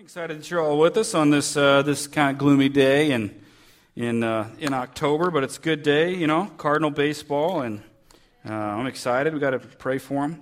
excited that you're all with us on this uh, this kind of gloomy day and in uh, in October, but it's a good day, you know. Cardinal baseball, and uh, I'm excited. We got to pray for him,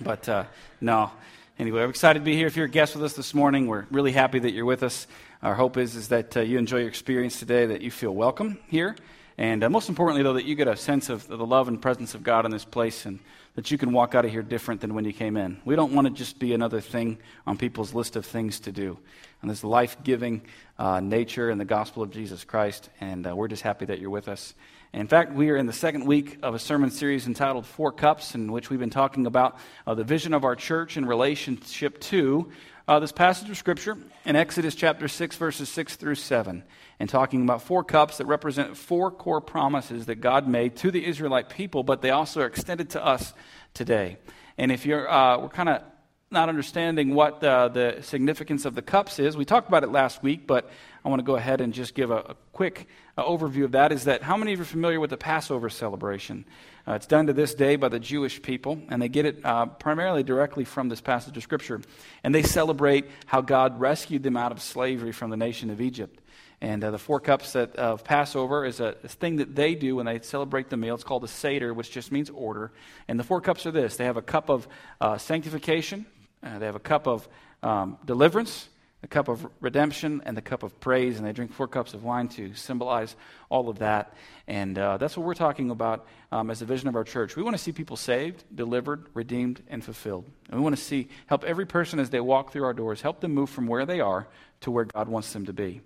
but uh, no. Anyway, I'm excited to be here. If you're a guest with us this morning, we're really happy that you're with us. Our hope is is that uh, you enjoy your experience today, that you feel welcome here, and uh, most importantly, though, that you get a sense of the love and presence of God in this place and that you can walk out of here different than when you came in. We don't want to just be another thing on people's list of things to do. And this life giving uh, nature and the gospel of Jesus Christ, and uh, we're just happy that you're with us. In fact, we are in the second week of a sermon series entitled Four Cups, in which we've been talking about uh, the vision of our church in relationship to uh, this passage of Scripture in Exodus chapter 6, verses 6 through 7, and talking about four cups that represent four core promises that God made to the Israelite people, but they also are extended to us today. And if you're, uh, we're kind of not understanding what uh, the significance of the cups is, we talked about it last week, but I want to go ahead and just give a, a quick uh, overview of that. Is that how many of you are familiar with the Passover celebration? Uh, it's done to this day by the Jewish people, and they get it uh, primarily directly from this passage of Scripture. And they celebrate how God rescued them out of slavery from the nation of Egypt. And uh, the four cups that, of Passover is a, a, thing that they do when they celebrate the meal. It's called a Seder, which just means order. And the four cups are this they have a cup of uh, sanctification, uh, they have a cup of um, deliverance, the cup of redemption and the cup of praise, and they drink four cups of wine to symbolize all of that. And uh, that's what we're talking about um, as a vision of our church. We want to see people saved, delivered, redeemed, and fulfilled. And we want to see, help every person as they walk through our doors, help them move from where they are to where God wants them to be.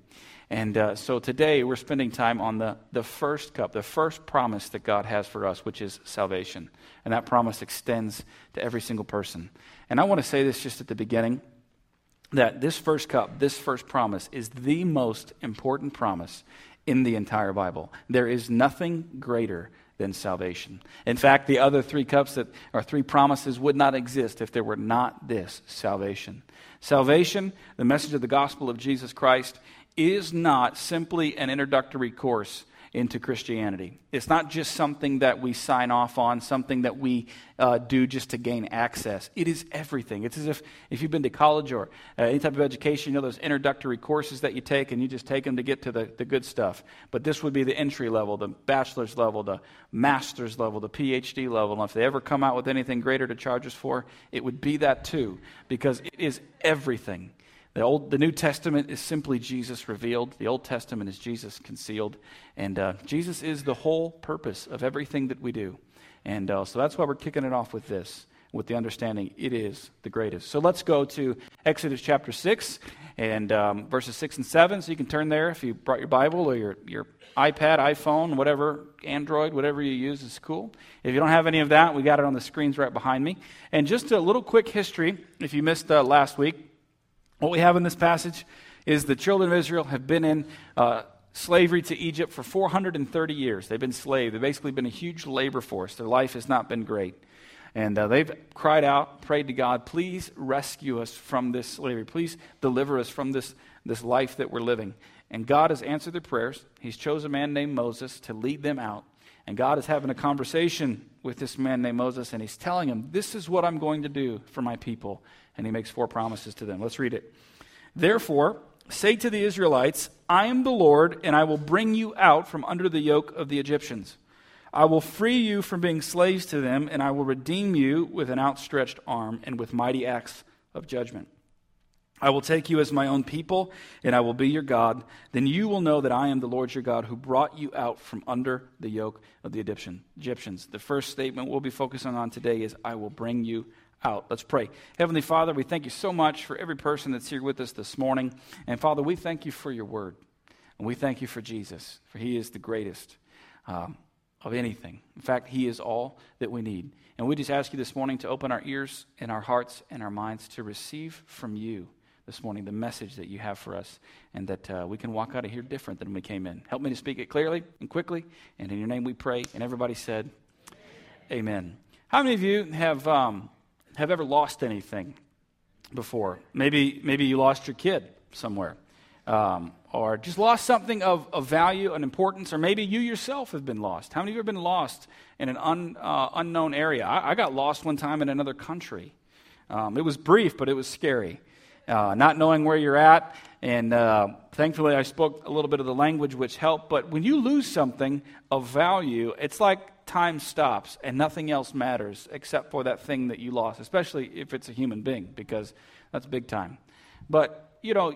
And uh, so today we're spending time on the, the first cup, the first promise that God has for us, which is salvation. And that promise extends to every single person. And I want to say this just at the beginning that this first cup, this first promise, is the most important promise in the entire Bible. There is nothing greater than salvation. In fact, the other three cups that are three promises would not exist if there were not this salvation. Salvation, the message of the gospel of Jesus Christ, is not simply an introductory course into Christianity. It's not just something that we sign off on, something that we uh, do just to gain access. It is everything. It's as if if you've been to college or uh, any type of education, you know those introductory courses that you take and you just take them to get to the, the good stuff. But this would be the entry level, the bachelor's level, the master's level, the PhD level. And if they ever come out with anything greater to charge us for, it would be that too, because it is everything. The, Old, the New Testament is simply Jesus revealed. The Old Testament is Jesus concealed. And uh, Jesus is the whole purpose of everything that we do. And uh, so that's why we're kicking it off with this, with the understanding it is the greatest. So let's go to Exodus chapter 6 and um, verses 6 and 7. So you can turn there if you brought your Bible or your, your iPad, iPhone, whatever, Android, whatever you use is cool. If you don't have any of that, we got it on the screens right behind me. And just a little quick history, if you missed uh, last week. What we have in this passage is the children of Israel have been in uh, slavery to Egypt for 430 years. They've been slaves. They've basically been a huge labor force. Their life has not been great. And uh, they've cried out, prayed to God, please rescue us from this slavery. Please deliver us from this, this life that we're living. And God has answered their prayers. He's chosen a man named Moses to lead them out. And God is having a conversation with this man named Moses, and he's telling him, This is what I'm going to do for my people and he makes four promises to them. Let's read it. Therefore, say to the Israelites, I am the Lord, and I will bring you out from under the yoke of the Egyptians. I will free you from being slaves to them, and I will redeem you with an outstretched arm and with mighty acts of judgment. I will take you as my own people, and I will be your God. Then you will know that I am the Lord your God who brought you out from under the yoke of the Egyptians. The first statement we'll be focusing on today is I will bring you out. Let's pray. Heavenly Father, we thank you so much for every person that's here with us this morning. And Father, we thank you for your word. And we thank you for Jesus, for he is the greatest um, of anything. In fact, he is all that we need. And we just ask you this morning to open our ears and our hearts and our minds to receive from you this morning the message that you have for us and that uh, we can walk out of here different than we came in. Help me to speak it clearly and quickly. And in your name we pray. And everybody said, Amen. Amen. How many of you have. Um, have ever lost anything before. Maybe, maybe you lost your kid somewhere, um, or just lost something of, of value and importance, or maybe you yourself have been lost. How many of you have been lost in an un, uh, unknown area? I, I, got lost one time in another country. Um, it was brief, but it was scary. Uh, not knowing where you're at. And uh, thankfully, I spoke a little bit of the language, which helped. But when you lose something of value, it's like time stops and nothing else matters except for that thing that you lost, especially if it's a human being, because that's big time. But, you know,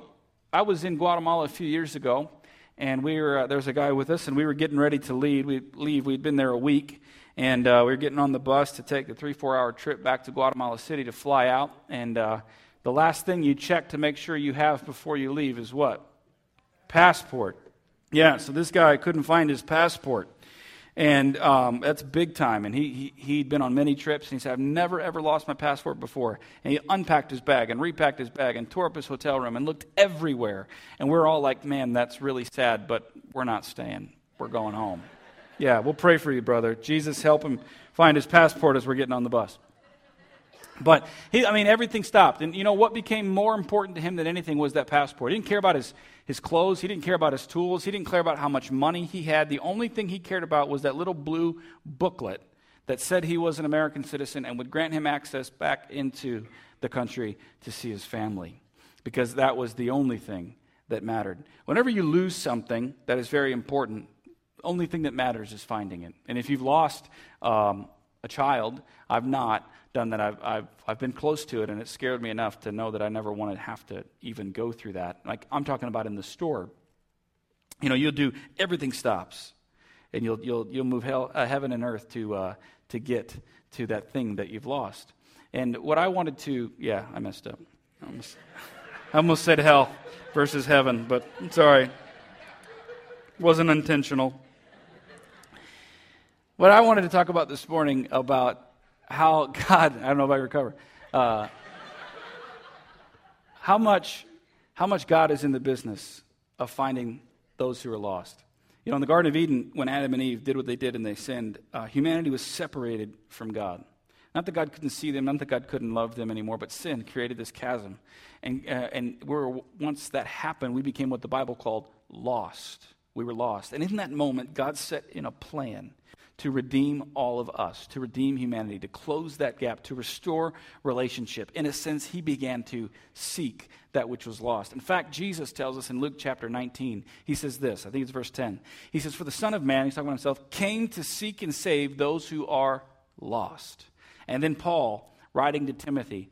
I was in Guatemala a few years ago, and we were, uh, there was a guy with us, and we were getting ready to leave. We leave. We'd been there a week, and uh, we were getting on the bus to take the three, four hour trip back to Guatemala City to fly out. And uh, the last thing you check to make sure you have before you leave is what? Passport. Yeah, so this guy couldn't find his passport. And um, that's big time. And he, he, had been on many trips, and he said, I've never, ever lost my passport before. And he unpacked his bag and repacked his bag and tore up his hotel room and looked everywhere. And we're all like, man, that's really sad, but we're not staying. We're going home. Yeah, we'll pray for you, brother. Jesus, help him find his passport as we're getting on the bus. But he, I mean, everything stopped. And you know what became more important to him than anything was that passport. He didn't care about his, his clothes. He didn't care about his tools. He didn't care about how much money he had. The only thing he cared about was that little blue booklet that said he was an American citizen and would grant him access back into the country to see his family. Because that was the only thing that mattered. Whenever you lose something that is very important, the only thing that matters is finding it. And if you've lost um, a child, I've not done that. I've, I've, I've been close to it, and it scared me enough to know that I never want to have to even go through that. Like I'm talking about in the store. You know, you'll do everything stops, and you'll, you'll, you'll move hell, uh, heaven and earth to, uh, to get to that thing that you've lost. And what I wanted to, yeah, I messed up. I almost, I almost said hell versus heaven, but sorry. Wasn't intentional. What I wanted to talk about this morning about how God, I don't know if I recover, uh, how much, how much God is in the business of finding those who are lost. You know, in the Garden of Eden, when Adam and Eve did what they did and they sinned, uh, humanity was separated from God. Not that God couldn't see them, not that God couldn't love them anymore, but sin created this chasm. And, uh, and we're, once that happened, we became what the Bible called lost. We were lost. And in that moment, God set in a plan to redeem all of us, to redeem humanity, to close that gap, to restore relationship. In a sense, he began to seek that which was lost. In fact, Jesus tells us in Luke chapter 19, he says this, I think it's verse 10. He says, For the Son of Man, he's talking about himself, came to seek and save those who are lost. And then Paul, writing to Timothy,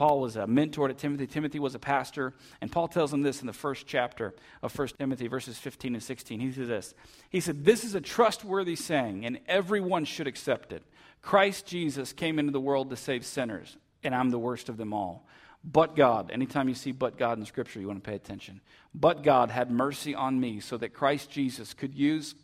Paul was a mentor to Timothy. Timothy was a pastor. And Paul tells him this in the first chapter of 1 Timothy, verses 15 and 16. He says this He said, This is a trustworthy saying, and everyone should accept it. Christ Jesus came into the world to save sinners, and I'm the worst of them all. But God, anytime you see but God in Scripture, you want to pay attention. But God had mercy on me so that Christ Jesus could use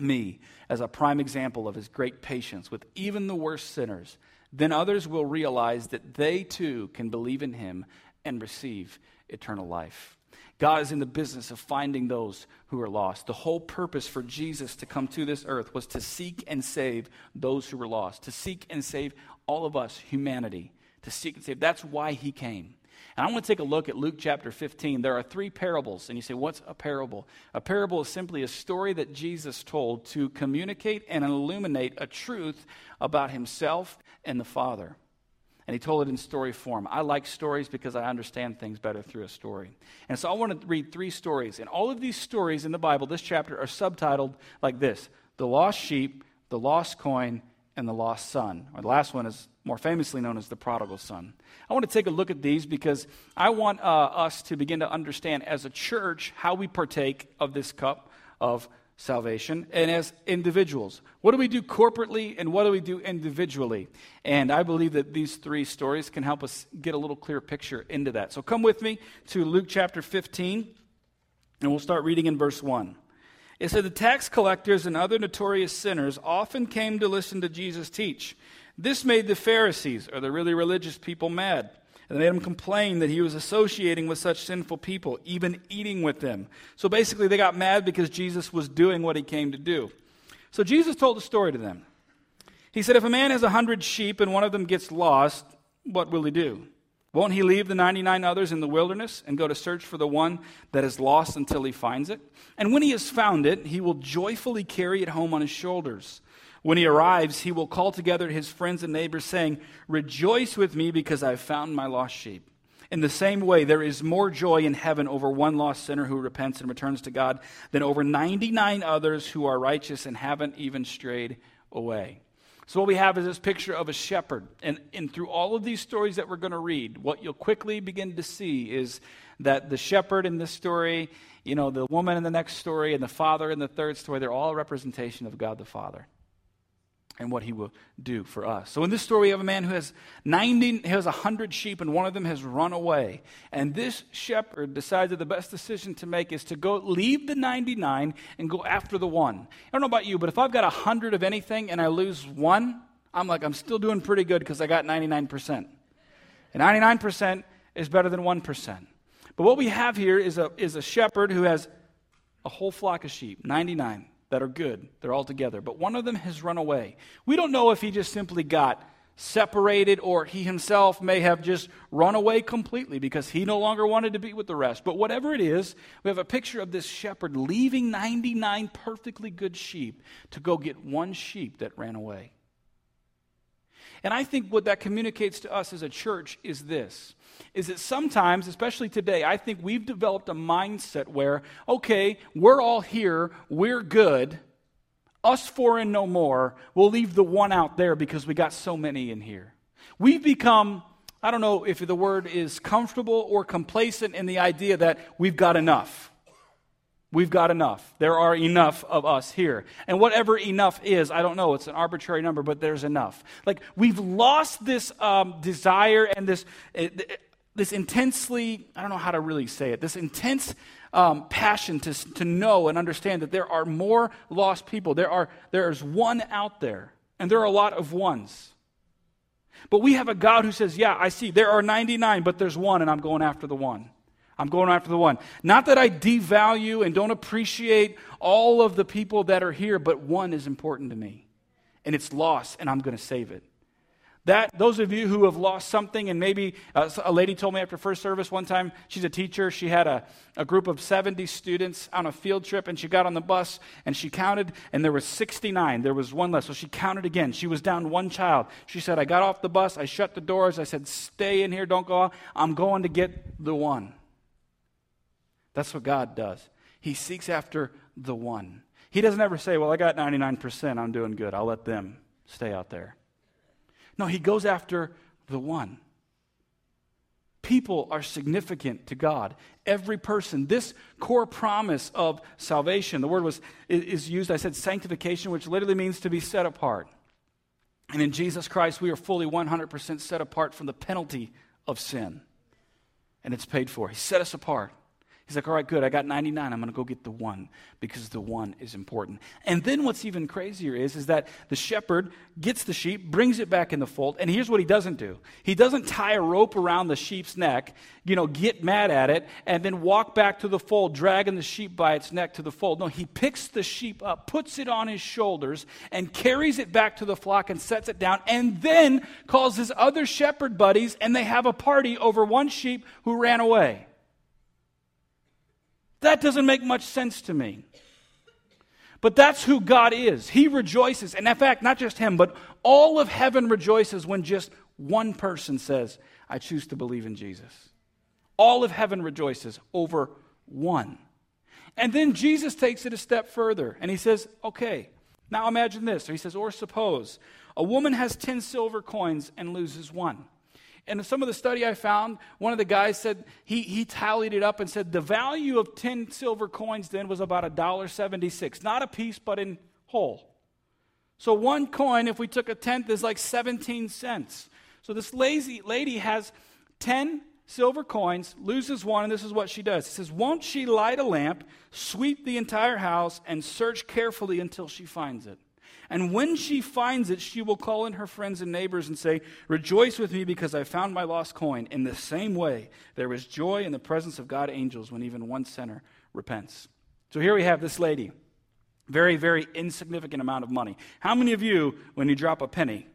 me as a prime example of his great patience with even the worst sinners then others will realize that they too can believe in him and receive eternal life. God is in the business of finding those who are lost. The whole purpose for Jesus to come to this earth was to seek and save those who were lost, to seek and save all of us, humanity, to seek and save. That's why he came. And I want to take a look at Luke chapter 15. There are three parables. And you say, what's a parable? A parable is simply a story that Jesus told to communicate and illuminate a truth about himself and the Father. And he told it in story form. I like stories because I understand things better through a story. And so I want to read three stories. And all of these stories in the Bible, this chapter, are subtitled like this The Lost Sheep, The Lost Coin, and The Lost Son. Or the last one is more famously known as the prodigal son. I want to take a look at these because I want uh, us to begin to understand as a church how we partake of this cup of salvation and as individuals. What do we do corporately and what do we do individually? And I believe that these three stories can help us get a little clear picture into that. So come with me to Luke chapter 15 and we'll start reading in verse 1. It said, The tax collectors and other notorious sinners often came to listen to Jesus teach. This made the Pharisees, or the really religious people, mad. And they made them complain that he was associating with such sinful people, even eating with them. So basically, they got mad because Jesus was doing what he came to do. So Jesus told a story to them. He said, If a man has a hundred sheep and one of them gets lost, what will he do? Won't he leave the 99 others in the wilderness and go to search for the one that is lost until he finds it? And when he has found it, he will joyfully carry it home on his shoulders. When he arrives, he will call together his friends and neighbors, saying, Rejoice with me because I've found my lost sheep. In the same way, there is more joy in heaven over one lost sinner who repents and returns to God than over 99 others who are righteous and haven't even strayed away. So, what we have is this picture of a shepherd. And, and through all of these stories that we're going to read, what you'll quickly begin to see is that the shepherd in this story, you know, the woman in the next story, and the father in the third story, they're all a representation of God the Father and what he will do for us. So in this story, we have a man who has 90, he has 100 sheep, and one of them has run away. And this shepherd decides that the best decision to make is to go leave the 99 and go after the one. I don't know about you, but if I've got 100 of anything and I lose one, I'm like, I'm still doing pretty good because I got 99%. And 99% is better than 1%. But what we have here is a, is a shepherd who has a whole flock of sheep, 99 that are good. They're all together. But one of them has run away. We don't know if he just simply got separated or he himself may have just run away completely because he no longer wanted to be with the rest. But whatever it is, we have a picture of this shepherd leaving 99 perfectly good sheep to go get one sheep that ran away. And I think what that communicates to us as a church is this is that sometimes, especially today, I think we've developed a mindset where, okay, we're all here, we're good, us four and no more, we'll leave the one out there because we got so many in here. We've become, I don't know if the word is comfortable or complacent in the idea that we've got enough. We've got enough. There are enough of us here. And whatever enough is, I don't know, it's an arbitrary number, but there's enough. Like, we've lost this um, desire and this, uh, this intensely, I don't know how to really say it, this intense um, passion to, to know and understand that there are more lost people. There are, there's one out there, and there are a lot of ones. But we have a God who says, Yeah, I see, there are 99, but there's one, and I'm going after the one. I'm going after the one. Not that I devalue and don't appreciate all of the people that are here, but one is important to me. And it's lost, and I'm going to save it. That, those of you who have lost something, and maybe uh, a lady told me after first service one time, she's a teacher, she had a, a group of 70 students on a field trip, and she got on the bus and she counted, and there was 69. There was one less. So she counted again. She was down one child. She said, I got off the bus, I shut the doors, I said, Stay in here, don't go out. I'm going to get the one. That's what God does. He seeks after the one. He doesn't ever say, Well, I got 99%, I'm doing good, I'll let them stay out there. No, he goes after the one. People are significant to God. Every person. This core promise of salvation, the word was is used, I said sanctification, which literally means to be set apart. And in Jesus Christ, we are fully 100% set apart from the penalty of sin. And it's paid for. He set us apart. He's like, all right, good. I got 99. I'm going to go get the one because the one is important. And then what's even crazier is, is that the shepherd gets the sheep, brings it back in the fold, and here's what he doesn't do. He doesn't tie a rope around the sheep's neck, you know, get mad at it, and then walk back to the fold, dragging the sheep by its neck to the fold. No, he picks the sheep up, puts it on his shoulders, and carries it back to the flock and sets it down, and then calls his other shepherd buddies, and they have a party over one sheep who ran away. That doesn't make much sense to me. But that's who God is. He rejoices. And in fact, not just him, but all of heaven rejoices when just one person says, I choose to believe in Jesus. All of heaven rejoices over one. And then Jesus takes it a step further and he says, Okay, now imagine this. So he says, Or suppose a woman has 10 silver coins and loses one. And in some of the study I found, one of the guys said he, he tallied it up and said the value of 10 silver coins then was about $1.76. Not a piece, but in whole. So one coin, if we took a tenth, is like 17 cents. So this lazy lady has 10 silver coins, loses one, and this is what she does. It says, Won't she light a lamp, sweep the entire house, and search carefully until she finds it? And when she finds it, she will call in her friends and neighbors and say, Rejoice with me because I found my lost coin. In the same way, there is joy in the presence of God angels when even one sinner repents. So here we have this lady. Very, very insignificant amount of money. How many of you, when you drop a penny,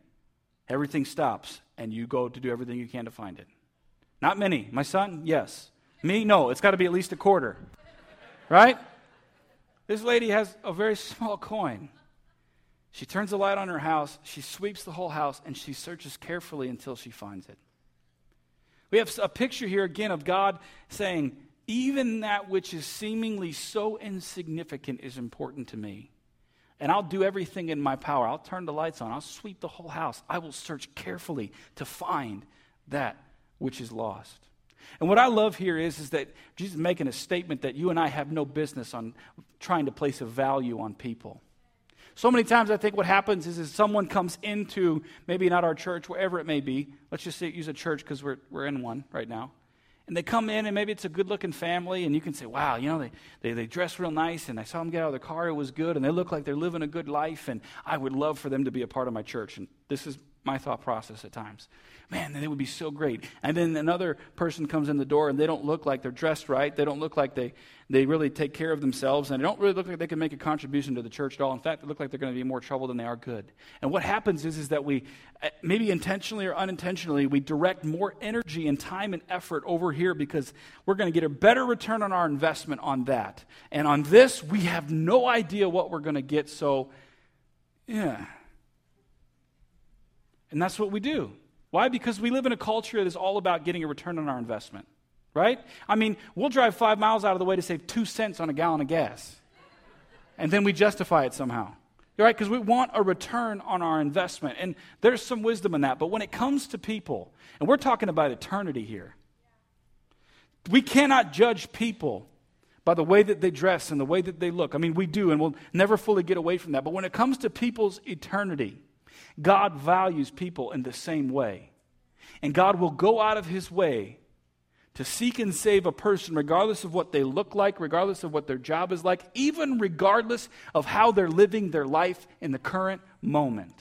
everything stops and you go to do everything you can to find it? Not many. My son, yes. Me, no. It's got to be at least a quarter. Right? This lady has a very small coin. She turns the light on her house, she sweeps the whole house, and she searches carefully until she finds it. We have a picture here again of God saying, even that which is seemingly so insignificant is important to me. And I'll do everything in my power. I'll turn the lights on. I'll sweep the whole house. I will search carefully to find that which is lost. And what I love here is, is that Jesus is making a statement that you and I have no business on trying to place a value on people. So many times I think what happens is, is someone comes into maybe not our church, wherever it may be. Let's just say, use a church because we're, we're in one right now and they come in and maybe it's a good looking family and you can say wow you know they, they, they dress real nice and i saw them get out of their car it was good and they look like they're living a good life and i would love for them to be a part of my church and this is my thought process at times. Man they would be so great. And then another person comes in the door and they don't look like they're dressed right. They don't look like they, they really take care of themselves. And they don't really look like they can make a contribution to the church at all. In fact they look like they're going to be more trouble than they are good. And what happens is, is that we uh, maybe intentionally or unintentionally we direct more energy and time and effort over here because we're going to get a better return on our investment on that. And on this we have no idea what we're going to get. So yeah and that's what we do. Why? Because we live in a culture that is all about getting a return on our investment, right? I mean, we'll drive five miles out of the way to save two cents on a gallon of gas. And then we justify it somehow. Right? Because we want a return on our investment. And there's some wisdom in that. But when it comes to people, and we're talking about eternity here, we cannot judge people by the way that they dress and the way that they look. I mean, we do, and we'll never fully get away from that. But when it comes to people's eternity, God values people in the same way. And God will go out of his way to seek and save a person, regardless of what they look like, regardless of what their job is like, even regardless of how they're living their life in the current moment.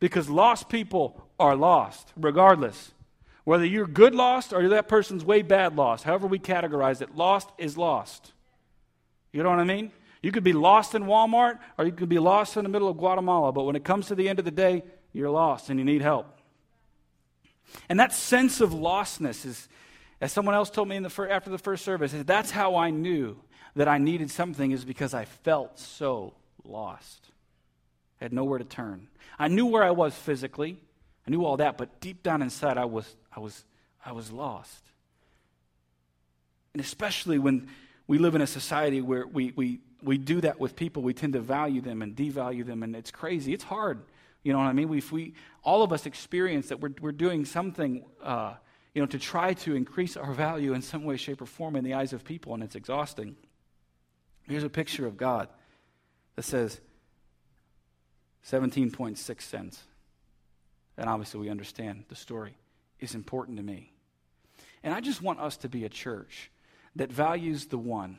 Because lost people are lost, regardless. Whether you're good lost or that person's way bad lost, however we categorize it, lost is lost. You know what I mean? You could be lost in Walmart or you could be lost in the middle of Guatemala, but when it comes to the end of the day, you're lost and you need help. And that sense of lostness is, as someone else told me in the fir- after the first service, that's how I knew that I needed something is because I felt so lost. I had nowhere to turn. I knew where I was physically. I knew all that, but deep down inside I was I was I was lost. And especially when we live in a society where we, we we do that with people. We tend to value them and devalue them, and it's crazy. It's hard. You know what I mean? We, we, all of us experience that we're, we're doing something, uh, you know, to try to increase our value in some way, shape, or form in the eyes of people, and it's exhausting. Here's a picture of God that says 17.6 cents. And obviously, we understand the story is important to me. And I just want us to be a church that values the one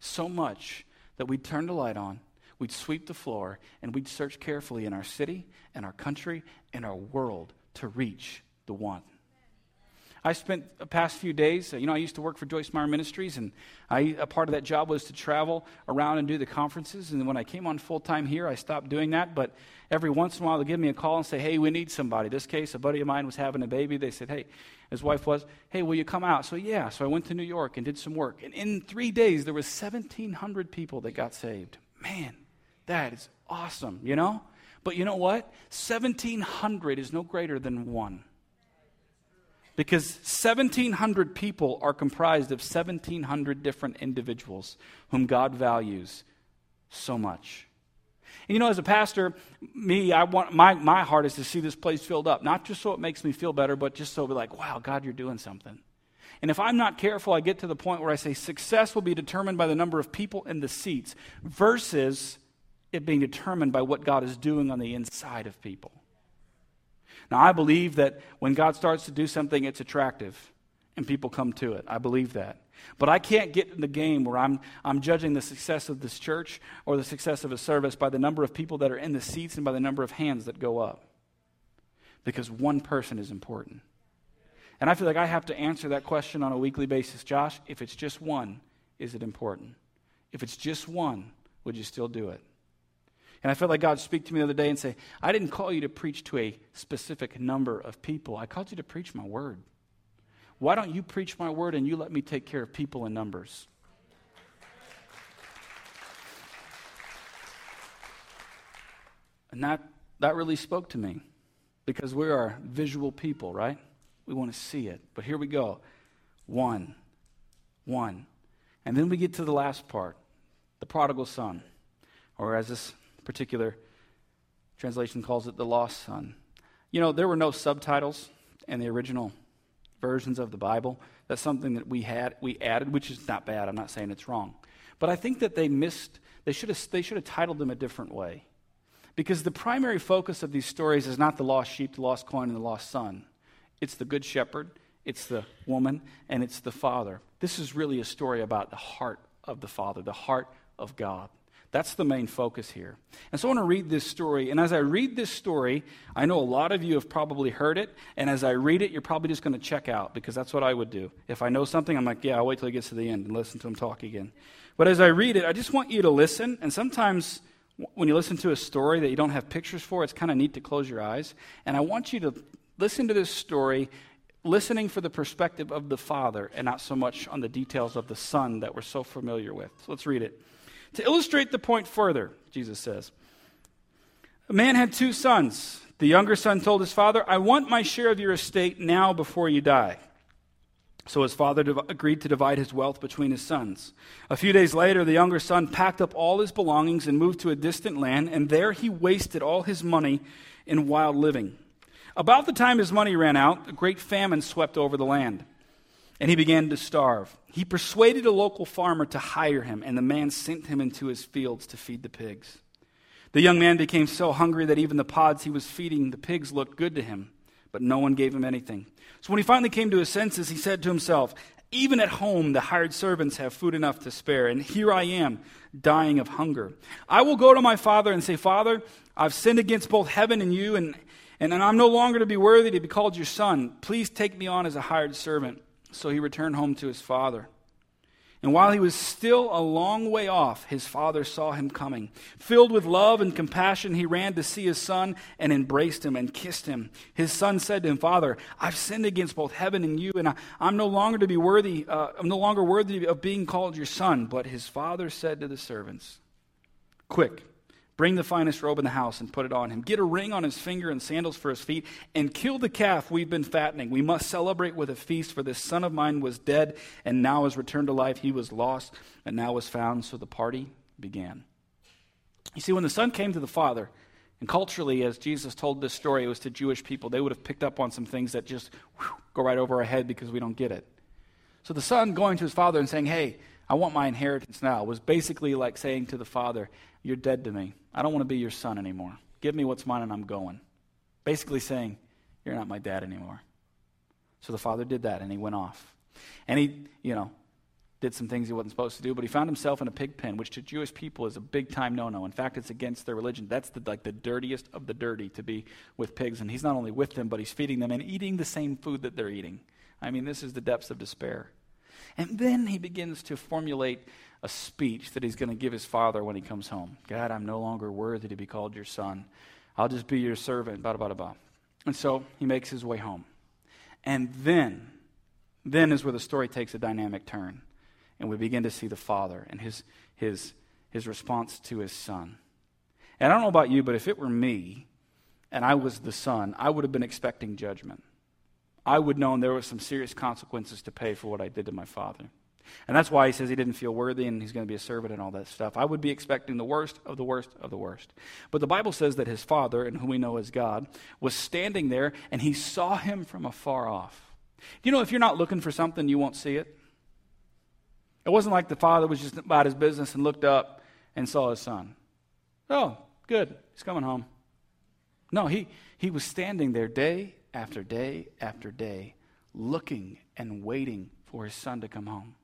so much that we'd turn the light on, we'd sweep the floor, and we'd search carefully in our city, in our country, in our world to reach the one. I spent the past few days, uh, you know, I used to work for Joyce Meyer Ministries, and I, a part of that job was to travel around and do the conferences. And when I came on full time here, I stopped doing that. But every once in a while, they'll give me a call and say, hey, we need somebody. This case, a buddy of mine was having a baby. They said, hey, his wife was, hey, will you come out? So, yeah. So I went to New York and did some work. And in three days, there was 1,700 people that got saved. Man, that is awesome, you know? But you know what? 1,700 is no greater than one. Because 1,700 people are comprised of 1,700 different individuals whom God values so much. And you know, as a pastor, me, I want my, my heart is to see this place filled up, not just so it makes me feel better, but just so be like, wow, God, you're doing something. And if I'm not careful, I get to the point where I say success will be determined by the number of people in the seats versus it being determined by what God is doing on the inside of people. Now, I believe that when God starts to do something, it's attractive and people come to it. I believe that. But I can't get in the game where I'm, I'm judging the success of this church or the success of a service by the number of people that are in the seats and by the number of hands that go up. Because one person is important. And I feel like I have to answer that question on a weekly basis. Josh, if it's just one, is it important? If it's just one, would you still do it? And I felt like God speak to me the other day and say, I didn't call you to preach to a specific number of people. I called you to preach my word. Why don't you preach my word and you let me take care of people in numbers? And that, that really spoke to me because we are visual people, right? We want to see it. But here we go. One. One. And then we get to the last part the prodigal son, or as this particular translation calls it, the lost son. You know, there were no subtitles in the original versions of the Bible. That's something that we had we added, which is not bad. I'm not saying it's wrong. But I think that they missed they should have they should have titled them a different way. Because the primary focus of these stories is not the lost sheep, the lost coin, and the lost son. It's the good shepherd, it's the woman, and it's the father. This is really a story about the heart of the father, the heart of God. That's the main focus here. And so I want to read this story. And as I read this story, I know a lot of you have probably heard it. And as I read it, you're probably just going to check out because that's what I would do. If I know something, I'm like, yeah, I'll wait till he gets to the end and listen to him talk again. But as I read it, I just want you to listen. And sometimes when you listen to a story that you don't have pictures for, it's kind of neat to close your eyes. And I want you to listen to this story listening for the perspective of the father and not so much on the details of the son that we're so familiar with. So let's read it. To illustrate the point further, Jesus says, A man had two sons. The younger son told his father, I want my share of your estate now before you die. So his father agreed to divide his wealth between his sons. A few days later, the younger son packed up all his belongings and moved to a distant land, and there he wasted all his money in wild living. About the time his money ran out, a great famine swept over the land and he began to starve. He persuaded a local farmer to hire him, and the man sent him into his fields to feed the pigs. The young man became so hungry that even the pods he was feeding the pigs looked good to him, but no one gave him anything. So when he finally came to his senses, he said to himself, Even at home, the hired servants have food enough to spare, and here I am, dying of hunger. I will go to my father and say, Father, I've sinned against both heaven and you, and, and I'm no longer to be worthy to be called your son. Please take me on as a hired servant. So he returned home to his father. And while he was still a long way off, his father saw him coming. Filled with love and compassion, he ran to see his son and embraced him and kissed him. His son said to him, Father, I've sinned against both heaven and you, and I, am no longer to be worthy, uh, I'm no longer worthy of being called your son. But his father said to the servants, Quick, Bring the finest robe in the house and put it on him. Get a ring on his finger and sandals for his feet, and kill the calf we've been fattening. We must celebrate with a feast, for this son of mine was dead and now has returned to life. He was lost and now was found. So the party began. You see, when the son came to the father, and culturally, as Jesus told this story, it was to Jewish people, they would have picked up on some things that just whew, go right over our head because we don't get it. So the son going to his father and saying, Hey, I want my inheritance now, was basically like saying to the father, You're dead to me. I don't want to be your son anymore. Give me what's mine and I'm going. Basically saying, You're not my dad anymore. So the father did that and he went off. And he, you know, did some things he wasn't supposed to do, but he found himself in a pig pen, which to Jewish people is a big time no no. In fact, it's against their religion. That's the, like the dirtiest of the dirty to be with pigs. And he's not only with them, but he's feeding them and eating the same food that they're eating. I mean, this is the depths of despair. And then he begins to formulate a speech that he's going to give his father when he comes home. God, I'm no longer worthy to be called your son. I'll just be your servant, blah, blah, blah. And so he makes his way home. And then, then is where the story takes a dynamic turn. And we begin to see the father and his, his, his response to his son. And I don't know about you, but if it were me and I was the son, I would have been expecting judgment. I would know there were some serious consequences to pay for what I did to my father. And that's why he says he didn't feel worthy and he's going to be a servant and all that stuff. I would be expecting the worst of the worst of the worst. But the Bible says that his father, and who we know as God, was standing there and he saw him from afar off. You know, if you're not looking for something, you won't see it. It wasn't like the father was just about his business and looked up and saw his son. Oh, good. He's coming home. No, he, he was standing there day after day after day, looking and waiting for his son to come home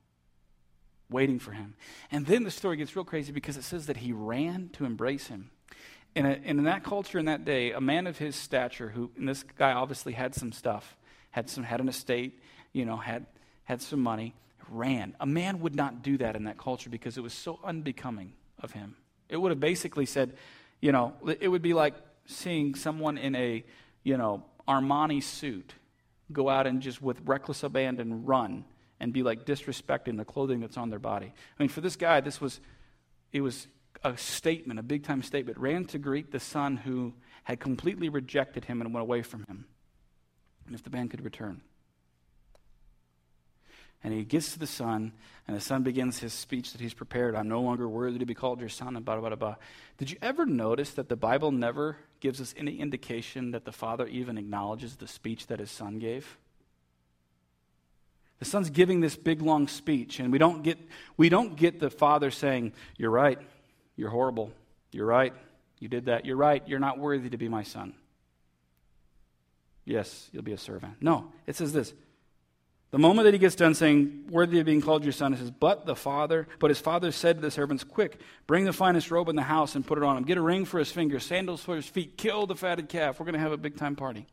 waiting for him. And then the story gets real crazy because it says that he ran to embrace him. And in that culture in that day, a man of his stature, who, and this guy obviously had some stuff, had, some, had an estate, you know, had, had some money, ran. A man would not do that in that culture because it was so unbecoming of him. It would have basically said, you know, it would be like seeing someone in a, you know, Armani suit go out and just with reckless abandon run and be like disrespecting the clothing that's on their body. I mean, for this guy, this was, it was a statement, a big time statement. Ran to greet the son who had completely rejected him and went away from him. And if the band could return. And he gets to the son, and the son begins his speech that he's prepared. I'm no longer worthy to be called your son, and blah, blah, blah, blah. Did you ever notice that the Bible never gives us any indication that the father even acknowledges the speech that his son gave? The son's giving this big long speech, and we don't get, we don't get the father saying, You're right, you're horrible, you're right, you did that, you're right, you're not worthy to be my son. Yes, you'll be a servant. No, it says this the moment that he gets done saying, Worthy of being called your son, he says, But the father, but his father said to the servants, Quick, bring the finest robe in the house and put it on him. Get a ring for his finger, sandals for his feet, kill the fatted calf. We're going to have a big time party.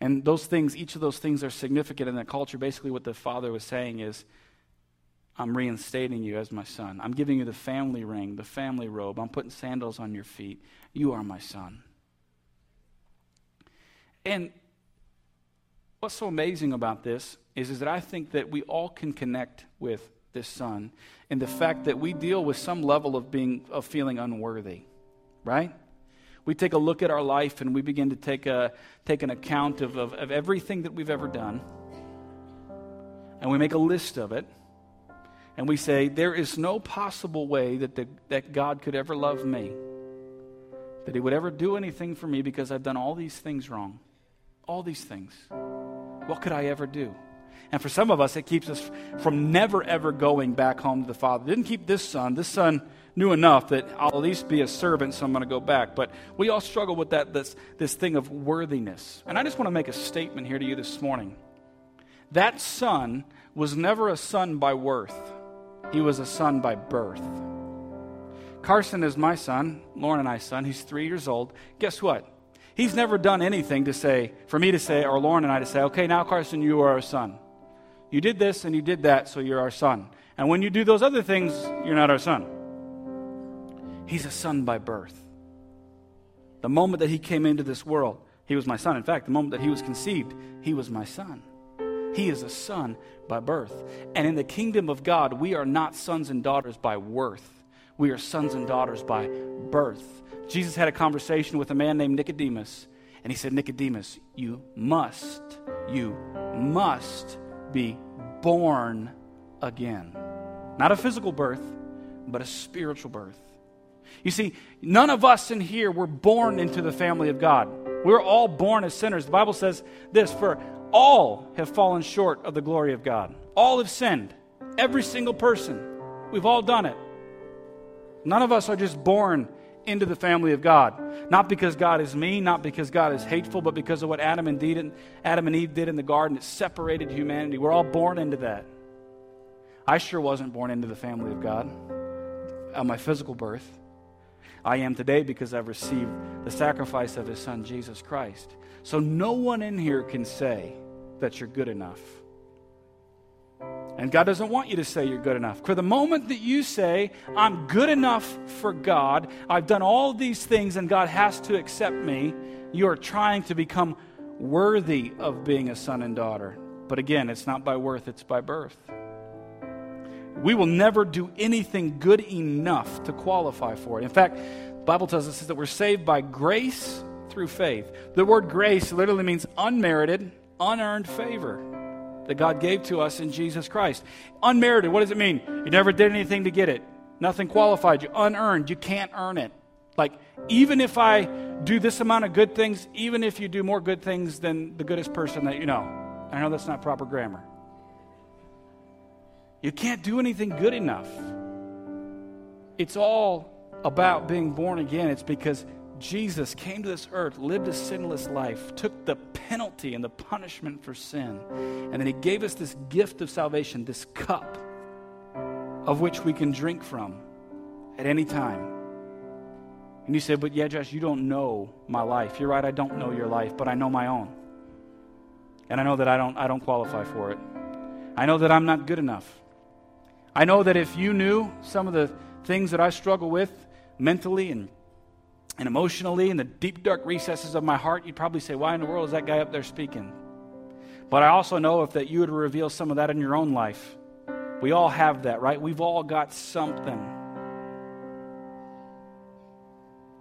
And those things, each of those things are significant in that culture. Basically, what the father was saying is, I'm reinstating you as my son. I'm giving you the family ring, the family robe. I'm putting sandals on your feet. You are my son. And what's so amazing about this is, is that I think that we all can connect with this son in the fact that we deal with some level of being of feeling unworthy, right? We take a look at our life and we begin to take a take an account of, of, of everything that we've ever done. And we make a list of it. And we say, there is no possible way that, the, that God could ever love me, that He would ever do anything for me because I've done all these things wrong. All these things. What could I ever do? And for some of us, it keeps us from never ever going back home to the Father. It didn't keep this son. This son knew enough that I'll at least be a servant, so I'm going to go back. But we all struggle with that this, this thing of worthiness. And I just want to make a statement here to you this morning. That son was never a son by worth, he was a son by birth. Carson is my son, Lauren and I's son. He's three years old. Guess what? He's never done anything to say, for me to say, or Lauren and I to say, okay, now, Carson, you are our son. You did this and you did that, so you're our son. And when you do those other things, you're not our son. He's a son by birth. The moment that he came into this world, he was my son. In fact, the moment that he was conceived, he was my son. He is a son by birth. And in the kingdom of God, we are not sons and daughters by worth. We are sons and daughters by birth. Jesus had a conversation with a man named Nicodemus, and he said, Nicodemus, you must, you must be born again. Not a physical birth, but a spiritual birth. You see, none of us in here were born into the family of God. We're all born as sinners. The Bible says this for all have fallen short of the glory of God. All have sinned. Every single person. We've all done it. None of us are just born into the family of God. Not because God is mean, not because God is hateful, but because of what Adam and, Eve, Adam and Eve did in the garden. It separated humanity. We're all born into that. I sure wasn't born into the family of God at my physical birth. I am today because I've received the sacrifice of His Son, Jesus Christ. So no one in here can say that you're good enough. And God doesn't want you to say you're good enough. For the moment that you say, I'm good enough for God, I've done all these things and God has to accept me, you are trying to become worthy of being a son and daughter. But again, it's not by worth, it's by birth. We will never do anything good enough to qualify for it. In fact, the Bible tells us that we're saved by grace through faith. The word grace literally means unmerited, unearned favor that God gave to us in Jesus Christ. Unmerited, what does it mean? You never did anything to get it. Nothing qualified you. Unearned, you can't earn it. Like, even if I do this amount of good things, even if you do more good things than the goodest person that you know. I know that's not proper grammar. You can't do anything good enough. It's all about being born again. It's because Jesus came to this earth, lived a sinless life, took the penalty and the punishment for sin, and then he gave us this gift of salvation, this cup of which we can drink from at any time. And you say, But yeah, Josh, you don't know my life. You're right, I don't know your life, but I know my own. And I know that I don't, I don't qualify for it. I know that I'm not good enough. I know that if you knew some of the things that I struggle with mentally and and emotionally in the deep, dark recesses of my heart, you'd probably say, Why in the world is that guy up there speaking? But I also know if that you would reveal some of that in your own life. We all have that, right? We've all got something.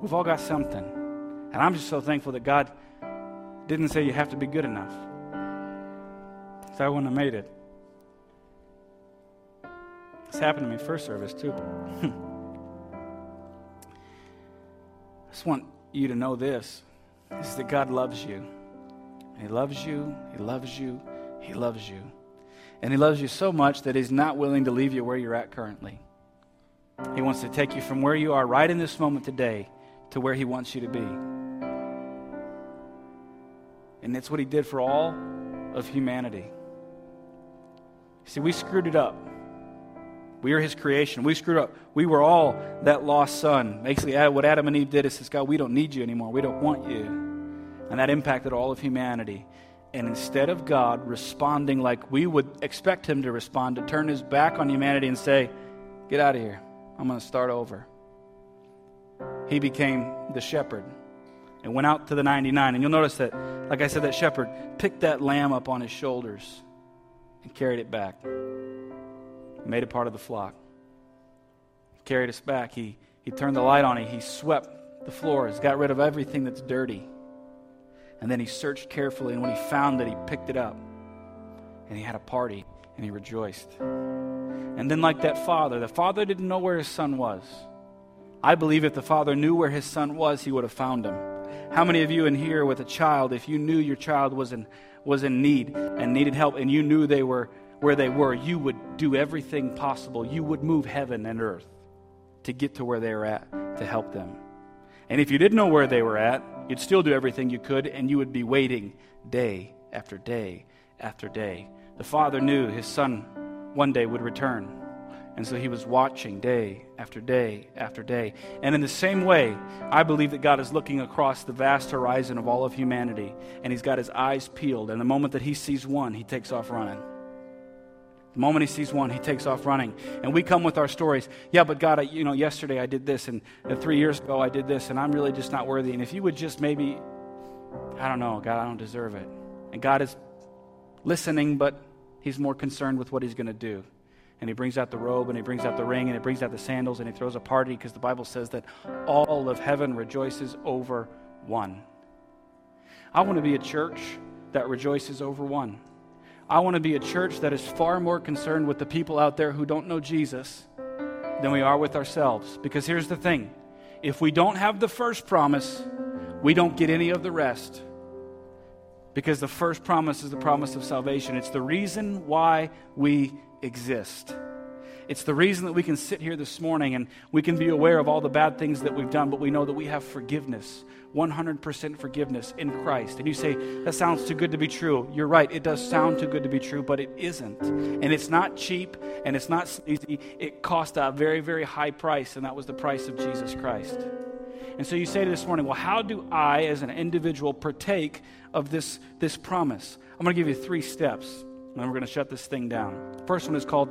We've all got something. And I'm just so thankful that God didn't say you have to be good enough. because I wouldn't have made it. This happened to me first service, too. I just want you to know this is that God loves you. He loves you, He loves you, He loves you. And He loves you so much that He's not willing to leave you where you're at currently. He wants to take you from where you are right in this moment today to where He wants you to be. And that's what He did for all of humanity. See, we screwed it up. We are His creation. We screwed up. We were all that lost son. Basically, what Adam and Eve did is says, God, we don't need you anymore. We don't want you. And that impacted all of humanity. And instead of God responding like we would expect Him to respond, to turn His back on humanity and say, Get out of here. I'm going to start over. He became the shepherd and went out to the 99. And you'll notice that, like I said, that shepherd picked that lamb up on his shoulders and carried it back, made it part of the flock. He Carried us back. He, he turned the light on it. He swept the floors, got rid of everything that's dirty. And then he searched carefully, and when he found it, he picked it up. And he had a party, and he rejoiced. And then, like that father, the father didn't know where his son was. I believe if the father knew where his son was, he would have found him. How many of you in here with a child, if you knew your child was in, was in need and needed help, and you knew they were where they were, you would do everything possible. You would move heaven and earth to get to where they were at to help them. And if you didn't know where they were at, you'd still do everything you could, and you would be waiting day after day after day. The father knew his son one day would return. And so he was watching day after day after day. And in the same way, I believe that God is looking across the vast horizon of all of humanity, and he's got his eyes peeled. And the moment that he sees one, he takes off running. The moment he sees one, he takes off running. And we come with our stories. Yeah, but God, I, you know, yesterday I did this, and, and three years ago I did this, and I'm really just not worthy. And if you would just maybe, I don't know, God, I don't deserve it. And God is listening, but he's more concerned with what he's going to do. And he brings out the robe, and he brings out the ring, and he brings out the sandals, and he throws a party because the Bible says that all of heaven rejoices over one. I want to be a church that rejoices over one. I want to be a church that is far more concerned with the people out there who don't know Jesus than we are with ourselves. Because here's the thing if we don't have the first promise, we don't get any of the rest. Because the first promise is the promise of salvation. It's the reason why we exist. It's the reason that we can sit here this morning and we can be aware of all the bad things that we've done, but we know that we have forgiveness 100% forgiveness in Christ. And you say, that sounds too good to be true. You're right, it does sound too good to be true, but it isn't. And it's not cheap and it's not easy. It cost a very, very high price, and that was the price of Jesus Christ. And so you say to this morning, well, how do I, as an individual, partake of this, this promise? I'm going to give you three steps, and then we're going to shut this thing down. The first one is called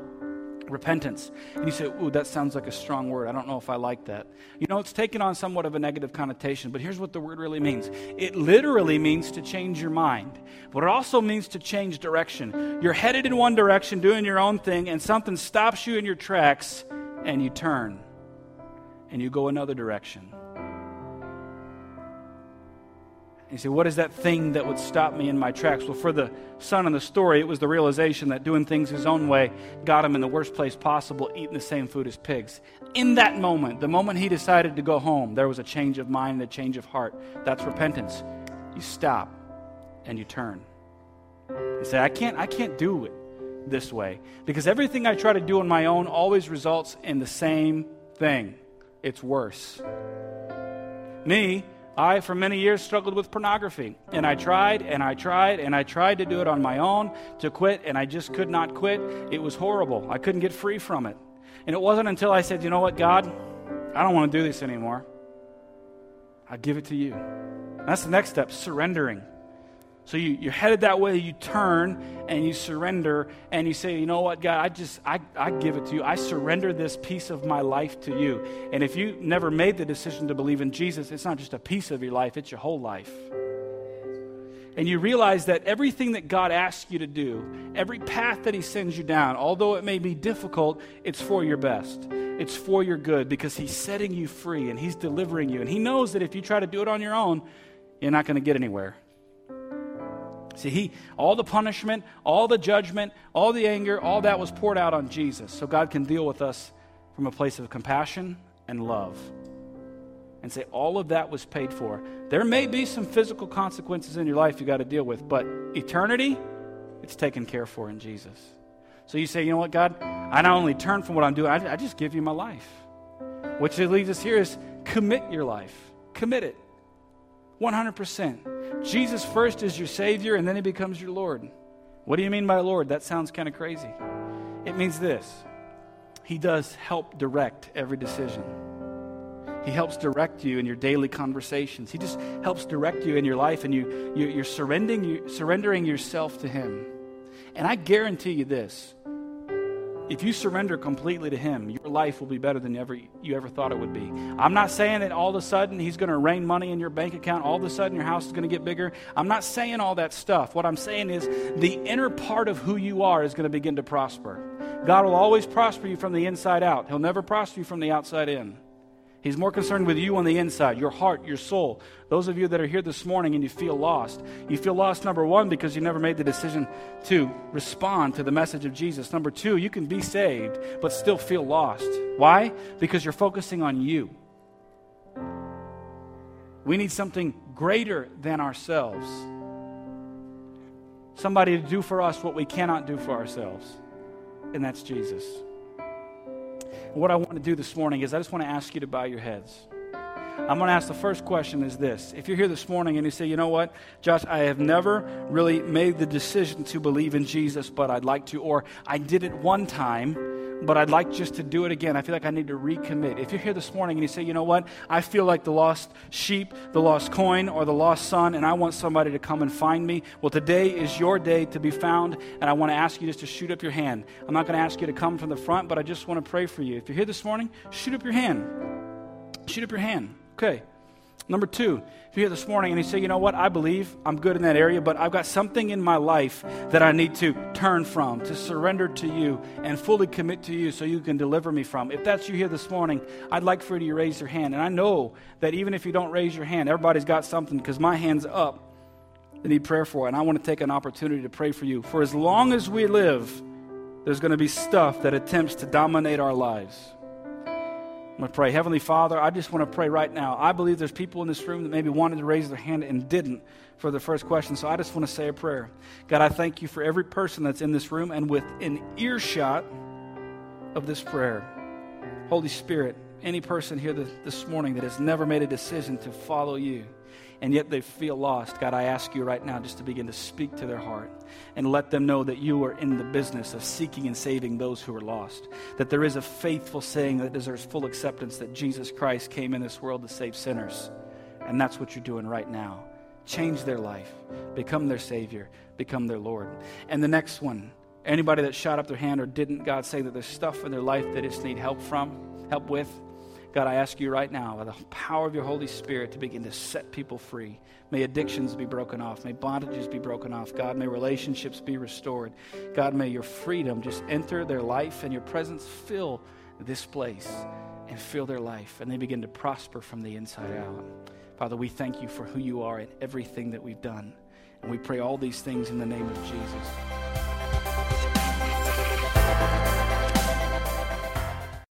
repentance. And you say, ooh, that sounds like a strong word. I don't know if I like that. You know, it's taken on somewhat of a negative connotation, but here's what the word really means it literally means to change your mind, but it also means to change direction. You're headed in one direction, doing your own thing, and something stops you in your tracks, and you turn and you go another direction. You say, what is that thing that would stop me in my tracks? Well, for the son in the story, it was the realization that doing things his own way got him in the worst place possible, eating the same food as pigs. In that moment, the moment he decided to go home, there was a change of mind and a change of heart. That's repentance. You stop and you turn. You say, I can't, I can't do it this way because everything I try to do on my own always results in the same thing. It's worse. Me, I, for many years, struggled with pornography. And I tried and I tried and I tried to do it on my own to quit, and I just could not quit. It was horrible. I couldn't get free from it. And it wasn't until I said, you know what, God, I don't want to do this anymore. I give it to you. That's the next step surrendering. So you, you're headed that way, you turn and you surrender and you say, you know what, God, I just, I, I give it to you. I surrender this piece of my life to you. And if you never made the decision to believe in Jesus, it's not just a piece of your life, it's your whole life. And you realize that everything that God asks you to do, every path that He sends you down, although it may be difficult, it's for your best. It's for your good because He's setting you free and He's delivering you. And He knows that if you try to do it on your own, you're not going to get anywhere. See, he, all the punishment, all the judgment, all the anger, all that was poured out on Jesus. So God can deal with us from a place of compassion and love. And say, all of that was paid for. There may be some physical consequences in your life you got to deal with, but eternity, it's taken care for in Jesus. So you say, you know what, God? I not only turn from what I'm doing, I, I just give you my life. Which leads us here is commit your life. Commit it. 100%. Jesus first is your Savior, and then He becomes your Lord. What do you mean by Lord? That sounds kind of crazy. It means this He does help direct every decision. He helps direct you in your daily conversations. He just helps direct you in your life, and you, you, are surrendering, you, surrendering yourself to Him. And I guarantee you this if you surrender completely to Him, your life will be better than ever you ever thought it would be. I'm not saying that all of a sudden He's going to rain money in your bank account. All of a sudden your house is going to get bigger. I'm not saying all that stuff. What I'm saying is the inner part of who you are is going to begin to prosper. God will always prosper you from the inside out. He'll never prosper you from the outside in. He's more concerned with you on the inside, your heart, your soul. Those of you that are here this morning and you feel lost, you feel lost, number one, because you never made the decision to respond to the message of Jesus. Number two, you can be saved, but still feel lost. Why? Because you're focusing on you. We need something greater than ourselves. Somebody to do for us what we cannot do for ourselves, and that's Jesus what I want to do this morning is I just want to ask you to bow your heads. I'm going to ask the first question is this. If you're here this morning and you say, you know what, Josh, I have never really made the decision to believe in Jesus, but I'd like to, or I did it one time, but I'd like just to do it again. I feel like I need to recommit. If you're here this morning and you say, you know what, I feel like the lost sheep, the lost coin, or the lost son, and I want somebody to come and find me, well, today is your day to be found, and I want to ask you just to shoot up your hand. I'm not going to ask you to come from the front, but I just want to pray for you. If you're here this morning, shoot up your hand. Shoot up your hand. Okay. Number two, if you're here this morning and you say, you know what, I believe I'm good in that area, but I've got something in my life that I need to turn from, to surrender to you and fully commit to you so you can deliver me from. If that's you here this morning, I'd like for you to raise your hand. And I know that even if you don't raise your hand, everybody's got something because my hand's up. They need prayer for, and I want to take an opportunity to pray for you. For as long as we live, there's going to be stuff that attempts to dominate our lives. I'm going to pray. Heavenly Father, I just want to pray right now. I believe there's people in this room that maybe wanted to raise their hand and didn't for the first question. So I just want to say a prayer. God, I thank you for every person that's in this room and within earshot of this prayer. Holy Spirit, any person here this morning that has never made a decision to follow you, and yet they feel lost, God, I ask you right now just to begin to speak to their heart and let them know that you are in the business of seeking and saving those who are lost. That there is a faithful saying that deserves full acceptance that Jesus Christ came in this world to save sinners. And that's what you're doing right now. Change their life, become their Savior, become their Lord. And the next one, anybody that shot up their hand or didn't, God say that there's stuff in their life they just need help from, help with. God, I ask you right now, by the power of your Holy Spirit, to begin to set people free. May addictions be broken off. May bondages be broken off. God, may relationships be restored. God, may your freedom just enter their life and your presence fill this place and fill their life. And they begin to prosper from the inside out. Father, we thank you for who you are and everything that we've done. And we pray all these things in the name of Jesus.